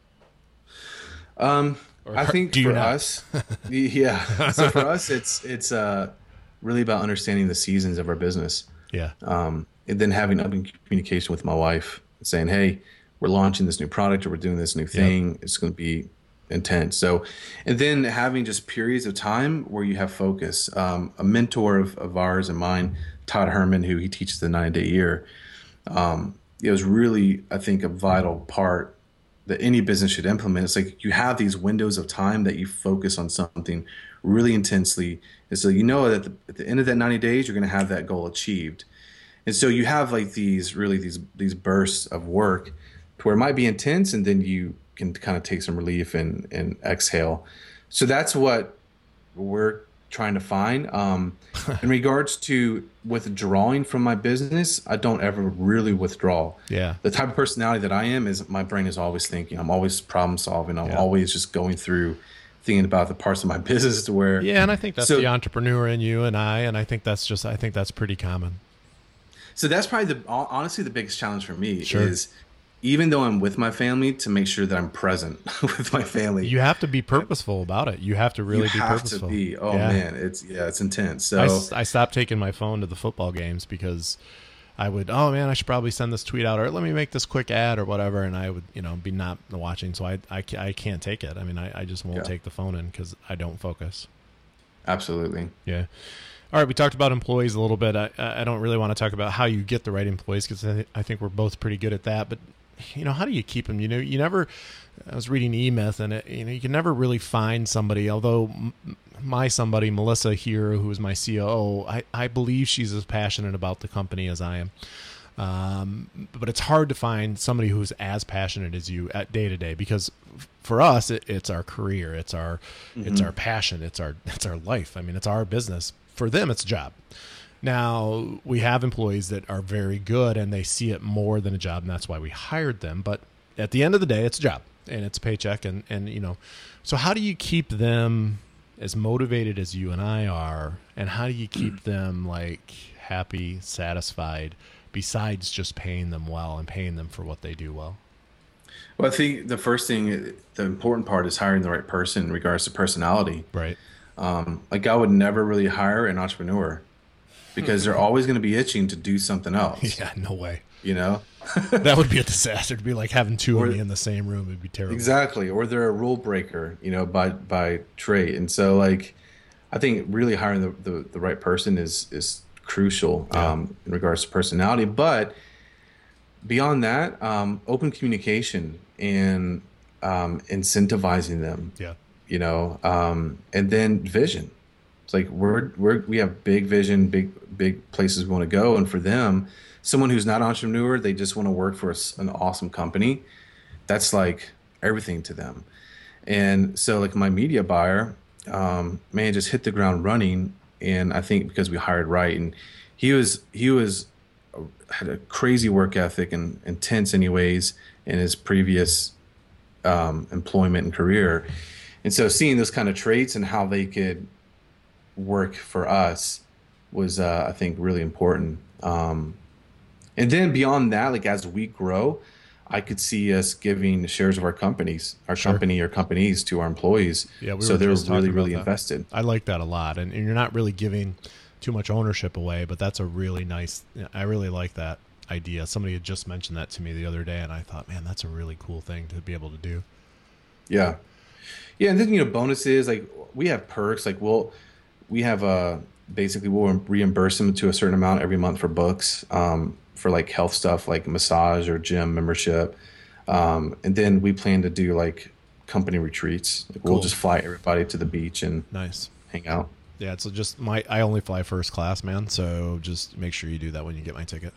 Um, I think do for not? us, yeah. So for us, it's it's uh, really about understanding the seasons of our business, Yeah. um, and then having open communication with my wife, saying, "Hey, we're launching this new product, or we're doing this new thing. It's going to be intense." So, and then having just periods of time where you have focus. Um, a mentor of, of ours and mine, Todd Herman, who he teaches the nine day year, um, it was really, I think, a vital part that any business should implement. It's like you have these windows of time that you focus on something really intensely. And so you know that at the end of that 90 days, you're going to have that goal achieved. And so you have like these really these these bursts of work to where it might be intense and then you can kind of take some relief and, and exhale. So that's what we're trying to find. Um, in regards to withdrawing from my business, I don't ever really withdraw Yeah. the type of personality that I am is my brain is always thinking. I'm always problem solving. I'm Yeah. always just going through thinking about the parts of my business to where Yeah, and I think that's So- the entrepreneur in you and I, and I think that's just I think that's pretty common. So that's probably the honestly the biggest challenge for me Sure. is even though I'm with my family to make sure that I'm present with my family. You have to be purposeful about it. You have to really You be have purposeful. to be. Oh Yeah. man, it's yeah, it's intense. So I, I stopped taking my phone to the football games because I would, oh man, I should probably send this tweet out or let me make this quick ad or whatever. And I would, you know, be not watching. So I, I, I can't take it. I mean, I, I just won't Yeah. take the phone in because I don't focus. absolutely. Yeah. All right. We talked about employees a little bit. I, I don't really want to talk about how you get the right employees because I think we're both pretty good at that. But, you know, how do you keep them? You know, you never, I was reading E Myth and, it, you know, you can never really find somebody, although my somebody, Melissa here, who is my COO, I, I believe she's as passionate about the company as I am. Um, but it's hard to find somebody who's as passionate as you at day to day because for us it, it's our career it's our it's our passion it's our it's our life i mean it's our business for them it's a job now we have employees that are very good and they see it more than a job and that's why we hired them but at the end of the day it's a job and it's a paycheck and and you know. So how do you keep them as motivated as you and i are and how do you keep them like happy satisfied besides just paying them well and paying them for what they do well? Well, I think the first thing, the important part is hiring the right person in regards to personality. right. Um, like I would never really hire an entrepreneur because they're always going to be itching to do something else. yeah no way You know, that would be a disaster to be like having two Or- of me in the same room it'd be terrible exactly. Or they're a rule breaker. You know, by by trait. And so, like, I think really hiring the, the, the right person is is crucial Yeah. um, in regards to personality. But beyond that, um, open communication and um, incentivizing them. yeah you know um, and then vision it's like we're, we're we have big vision big big places we want to go. And for them someone who's not entrepreneur they just want to work for a an awesome company. That's like everything to them. And so like my media buyer um, man just hit the ground running. And i think because we hired right and he was he was had a crazy work ethic and intense anyways in his previous um, employment and career. And so seeing those kind of traits and how they could work for us was, uh, I think, really important. Um, and then beyond that, like as we grow, I could see us giving shares of our companies, our Sure. company or companies to our employees. Yeah, we so they're really, really that. invested. I like that a lot, and, and you're not really giving too much ownership away, but that's a really nice. I really like that idea. Somebody had just mentioned that to me the other day, and I thought, man, that's a really cool thing to be able to do. Yeah. Yeah, and then you know bonuses like we have perks like we'll we have uh basically we'll reimburse them to a certain amount every month for books um for like health stuff like massage or gym membership. Um and then we plan to do like company retreats. Like Cool. We'll just fly everybody to the beach and Nice. hang out. Yeah, so just my I only fly first class, man. So just make sure you do that when you get my ticket.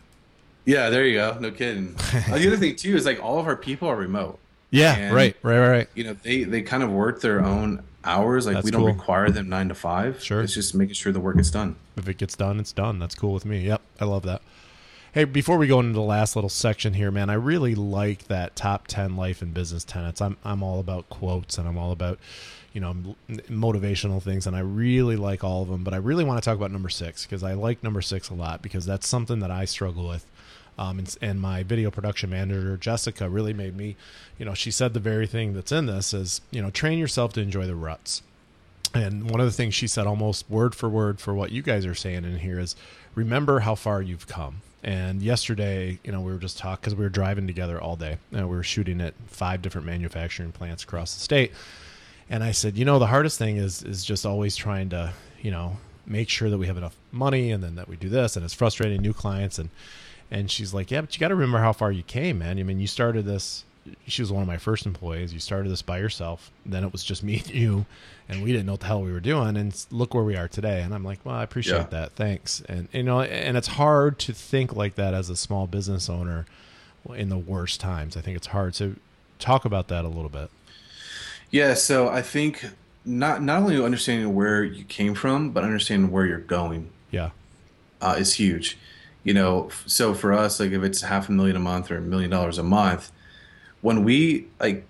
Yeah, there you go. No kidding. Uh, the other thing too is like all of our people are remote. Yeah, And, right, right, right, right. You know, they they kind of work their own hours. Like That's we don't cool. require them nine to five. Sure. It's just making sure the work is done. If it gets done, it's done. That's cool with me. Yep, I love that. Hey, before we go into the last little section here, man, I really like that top ten life and business tenets. I'm I'm all about quotes and I'm all about you know motivational things, and I really like all of them. But I really want to talk about number six because I like number six a lot because that's something that I struggle with. Um, and, and my video production manager Jessica really made me, you know, she said the very thing that's in this is, you know, train yourself to enjoy the ruts. And one of the things she said, almost word for word, for what you guys are saying in here is remember how far you've come. And yesterday, you know, we were just talking because we were driving together all day. And we were shooting at five different manufacturing plants across the state. And I said, you know, the hardest thing is is just always trying to, you know, make sure that we have enough money and then that we do this. And it's frustrating new clients. And and she's like, yeah, but you got to remember how far you came, man. I mean, you started this. She was one of my first employees. You started this by yourself. Then it was just me and you, and we didn't know what the hell we were doing. And look where we are today. And I'm like, well, I appreciate Yeah. that. Thanks. And you know, and it's hard to think like that as a small business owner in the worst times. I think it's hard. So talk about that a little bit. Yeah, so I think not not only understanding where you came from, but understanding where you're going Yeah. uh, is huge. You know, so for us, like if it's half a million a month or a million dollars a month, when we like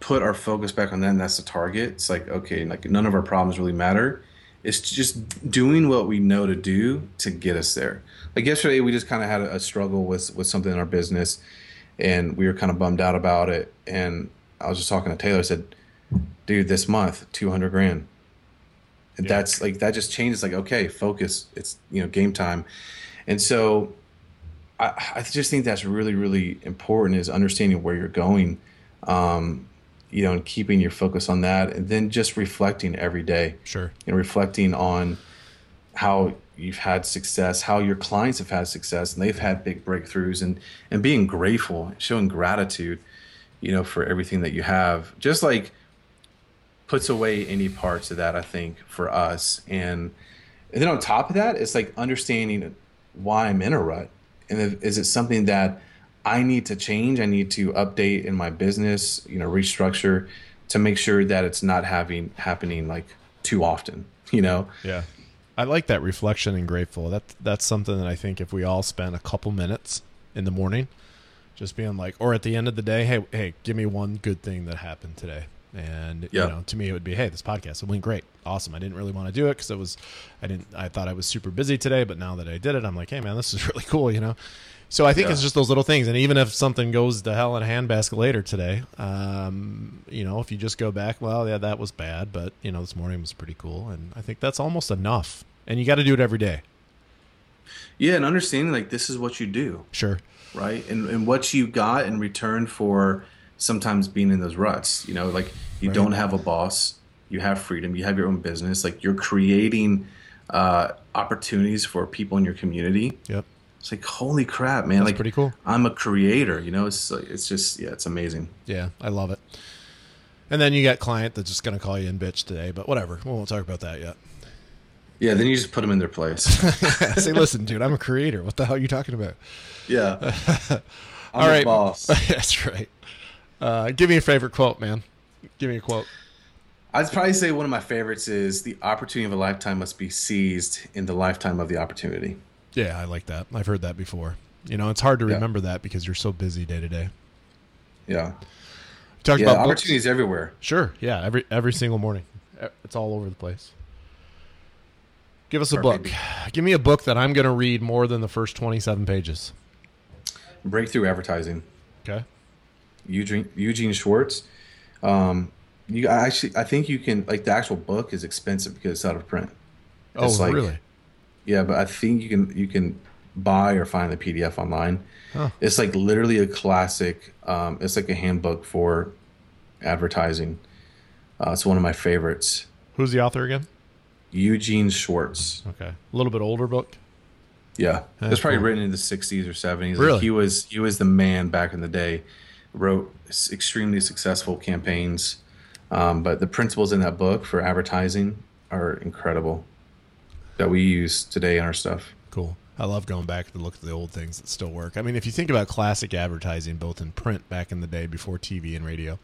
put our focus back on that and that's the target, it's like okay, like none of our problems really matter. It's just doing what we know to do to get us there. Like yesterday, we just kind of had a, a struggle with with something in our business, and we were kind of bummed out about it. And I was just talking to Taylor. I said, "Dude, this month, two hundred grand." And Yeah. that's like that just changes. Like, okay, focus. It's you know game time, and so I, I just think that's really really important is understanding where you're going, um, you know, and keeping your focus on that, and then just reflecting every day Sure. and reflecting on how you've had success, how your clients have had success, and they've had big breakthroughs, and and being grateful, showing gratitude, you know, for everything that you have, just like puts away any parts of that. I think for us, and and then on top of that, it's like understanding why I'm in a rut, and is it something that I need to change? I need to update in my business, you know, restructure to make sure that it's not having happening like too often. You know, Yeah. I like that reflection and grateful. That that's something that I think if we all spent a couple minutes in the morning just being like or at the end of the day, hey, hey, give me one good thing that happened today. And Yeah. you know, to me it would be, hey, this podcast it went great. Awesome. I didn't really want to do it cuz it was I didn't I thought I was super busy today, but now that I did it, I'm like, hey man, this is really cool, you know. So I think Yeah. it's just those little things, and even if something goes to hell in a handbasket later today, um, you know, if you just go back, well, yeah, that was bad, but you know, this morning was pretty cool, and I think that's almost enough. And you got to do it every day. yeah, and understanding like this is what you do, Sure. right? And and what you got in return for sometimes being in those ruts. You know, like you Right. don't have a boss, you have freedom, you have your own business. Like you're creating uh, opportunities for people in your community. Yep. It's like holy crap, man! That's like pretty cool. I'm a creator. You know, it's like, it's just yeah, it's amazing. Yeah, I love it. And then you got client that's just going to call you in bitch today, but whatever. We won't talk about that yet. Yeah, then you just put them in their place. Say, listen, dude, I'm a creator. What the hell are you talking about? yeah. I'm All right. boss. That's right. Uh, give me a favorite quote, man. Give me a quote. I'd probably say one of my favorites is the opportunity of a lifetime must be seized in the lifetime of the opportunity. Yeah, I like that. I've heard that before. You know, it's hard to Yeah. remember that because you're so busy day to day. Yeah. Talk Yeah, about books. opportunities everywhere. Sure. Yeah. Every every single morning. It's all over the place. Give us a book. Perfect. Give me a book that I'm going to read more than the first 27 pages. Breakthrough advertising. Okay. Eugene Eugene Schwartz. Um, you I actually I think you can like the actual book is expensive because it's out of print. Oh, It's like- really? Yeah, but I think you can you can buy or find the PDF online. Huh. It's like literally a classic. Um, it's like a handbook for advertising. Uh, it's one of my favorites. Who's the author again? Eugene Schwartz. Okay. A little bit older book. Yeah, That's it was probably cool. written in the '60s or '70s. Really? Like he was he was the man back in the day. Wrote extremely successful campaigns, um, but the principles in that book for advertising are incredible that we use today in our stuff. Cool. I love going back to look at the old things that still work. I mean, if you think about classic advertising, both in print back in the day before TV and radio,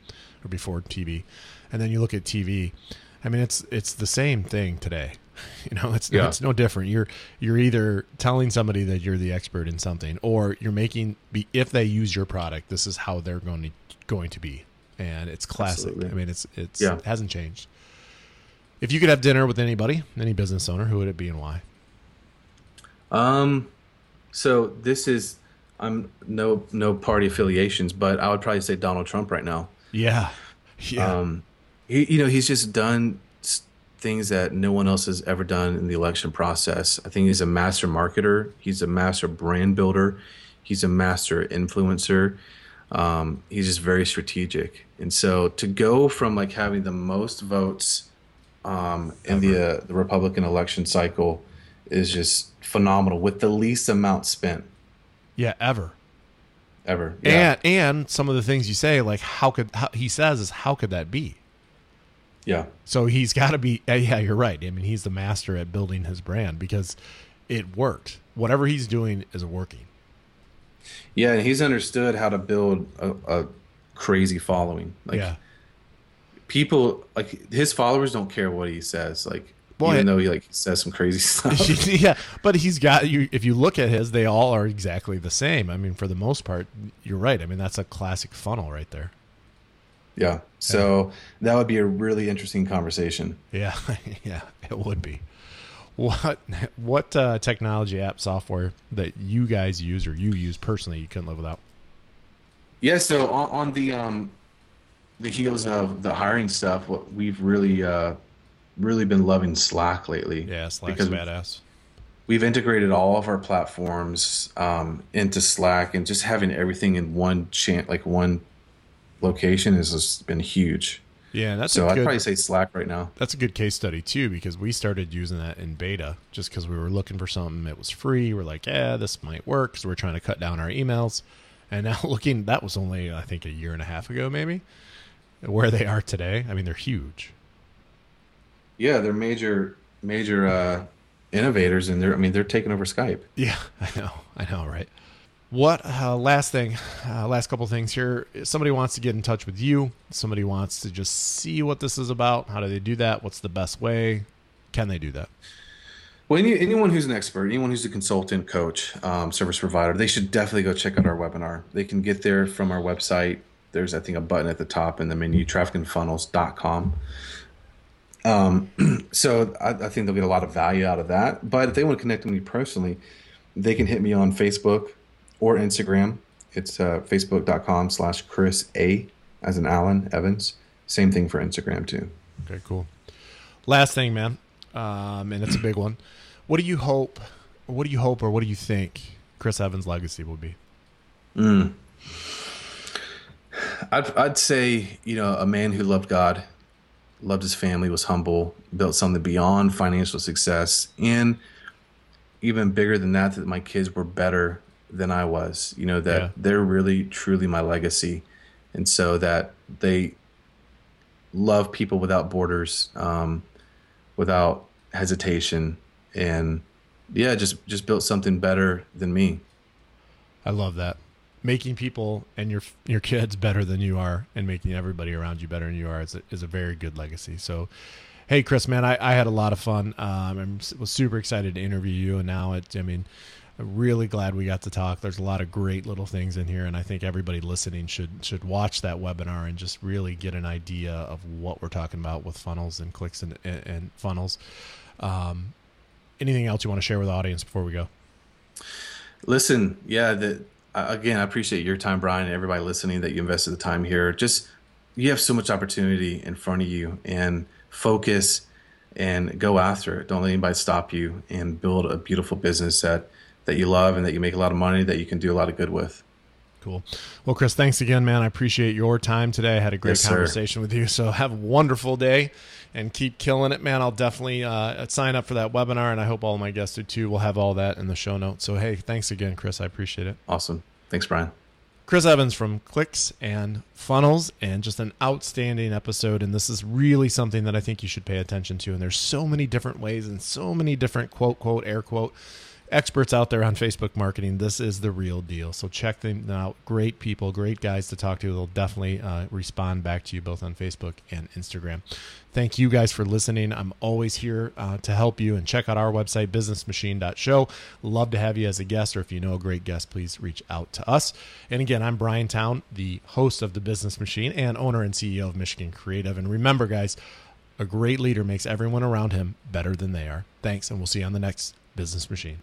or before TV, and then you look at TV, I mean, it's it's the same thing today. You know, it's Yeah. it's no different. You're you're either telling somebody that you're the expert in something, or you're making be if they use your product, this is how they're going to going to be, and it's classic. Absolutely. I mean, it's it's Yeah. it hasn't changed. If you could have dinner with anybody, any business owner, who would it be and why? Um, so this is I'm no no party affiliations, but I would probably say Donald Trump right now. Yeah, yeah. Um, he you know he's just done s- things that no one else has ever done in the election process. I think he's a master marketer. He's a master brand builder. He's a master influencer. Um, he's just very strategic. And so to go from like having the most votes um, in the uh, the Republican election cycle is just phenomenal with the least amount spent yeah, ever. ever. Yeah. And and some of the things you say, like how could how, he says is how could that be? Yeah. So he's got to be. Yeah, you're right. I mean, he's the master at building his brand because it worked. Whatever he's doing is working. Yeah, and he's understood how to build a, a crazy following. Like yeah, people, like his followers don't care what he says. Like Boy, even though he like says some crazy stuff. yeah. But he's got you. If you look at his, they all are exactly the same. I mean, for the most part, you're right. I mean, that's a classic funnel right there. Yeah. So that would be a really interesting conversation. Yeah, yeah, it would be. What what uh, technology app software that you guys use or you use personally you couldn't live without? Yeah. So on, on the um the heels of the hiring stuff, what we've really uh really been loving Slack lately. Yeah, Slack's Because- badass. we've integrated all of our platforms um, into Slack, and just having everything in one chant like one location has just been huge. Yeah, that's so I'd probably say Slack right now. that's a good case study too because we started using that in beta just because we were looking for something that was free. We're like, yeah, this might work. So we're trying to cut down our emails. And now looking, that was only I think a year and a half ago, maybe. Where they are today, I mean, they're huge. Yeah, they're major major uh, innovators, and they're I mean they're taking over Skype. Yeah, I know, I know, right? What uh, last thing? Uh, last couple things here. Somebody wants to get in touch with you. Somebody wants to just see what this is about. How do they do that? What's the best way? Can they do that? Well, any, anyone who's an expert, anyone who's a consultant, coach, um, service provider, they should definitely go check out our webinar. They can get there from our website. There's, I think, a button at the top in the menu, trafficandfunnels.com. Um, so I, I think they'll get a lot of value out of that. But if they want to connect with me personally, they can hit me on Facebook or Instagram. It's uh, facebook.com slash Chris A, as in Alan Evans. Same thing for Instagram, too. Okay, cool. Last thing, man, um, and it's a big one. What do you hope? What do you hope, or what do you think Chris Evans' legacy will be? I'd, I'd say, you know, a man who loved God, loved his family, was humble, built something beyond financial success, and even bigger than that, that my kids were better than I was. You know, that Yeah. they're really, truly my legacy. And so that they love people without borders, um, without hesitation, and yeah, just just built something better than me. I love that. Making people and your your kids better than you are, and making everybody around you better than you are is a, is a very good legacy. So, hey, Chris, man, I, I had a lot of fun. Um, I was super excited to interview you, and now it. I mean, really glad we got to talk. There's a lot of great little things in here, and I think everybody listening should should watch that webinar and just really get an idea of what we're talking about with funnels and clicks and, and, and funnels. Um, anything else you want to share with the audience before we go? Listen, yeah, the, uh, again, I appreciate your time, Brian, and everybody listening that you invested the time here. Just you have so much opportunity in front of you, and focus and go after it. Don't let anybody stop you, and build a beautiful business that that you love and that you make a lot of money that you can do a lot of good with. Cool. Well, Chris, thanks again, man. I appreciate your time today. I had a great Yes, sir. conversation with you. So have a wonderful day and keep killing it, man. I'll definitely uh, sign up for that webinar, and I hope all my guests do too. We'll have all that in the show notes. So, hey, thanks again, Chris. I appreciate it. Awesome. Thanks, Brian. Chris Evans from Clicks and Funnels, and just an outstanding episode. And this is really something that I think you should pay attention to. And there's so many different ways and so many different quote, quote, air quote experts out there on Facebook marketing. This is the real deal. So check them out. Great people, great guys to talk to. They'll definitely uh, respond back to you both on Facebook and Instagram. Thank you guys for listening. I'm always here uh, to help you and check out our website, businessmachine.show. Love to have you as a guest, or if you know a great guest, please reach out to us. And again, I'm Brian Town, the host of the Business Machine and owner and CEO of Michigan Creative. And remember, guys, a great leader makes everyone around him better than they are. Thanks, and we'll see you on the next Business Machine.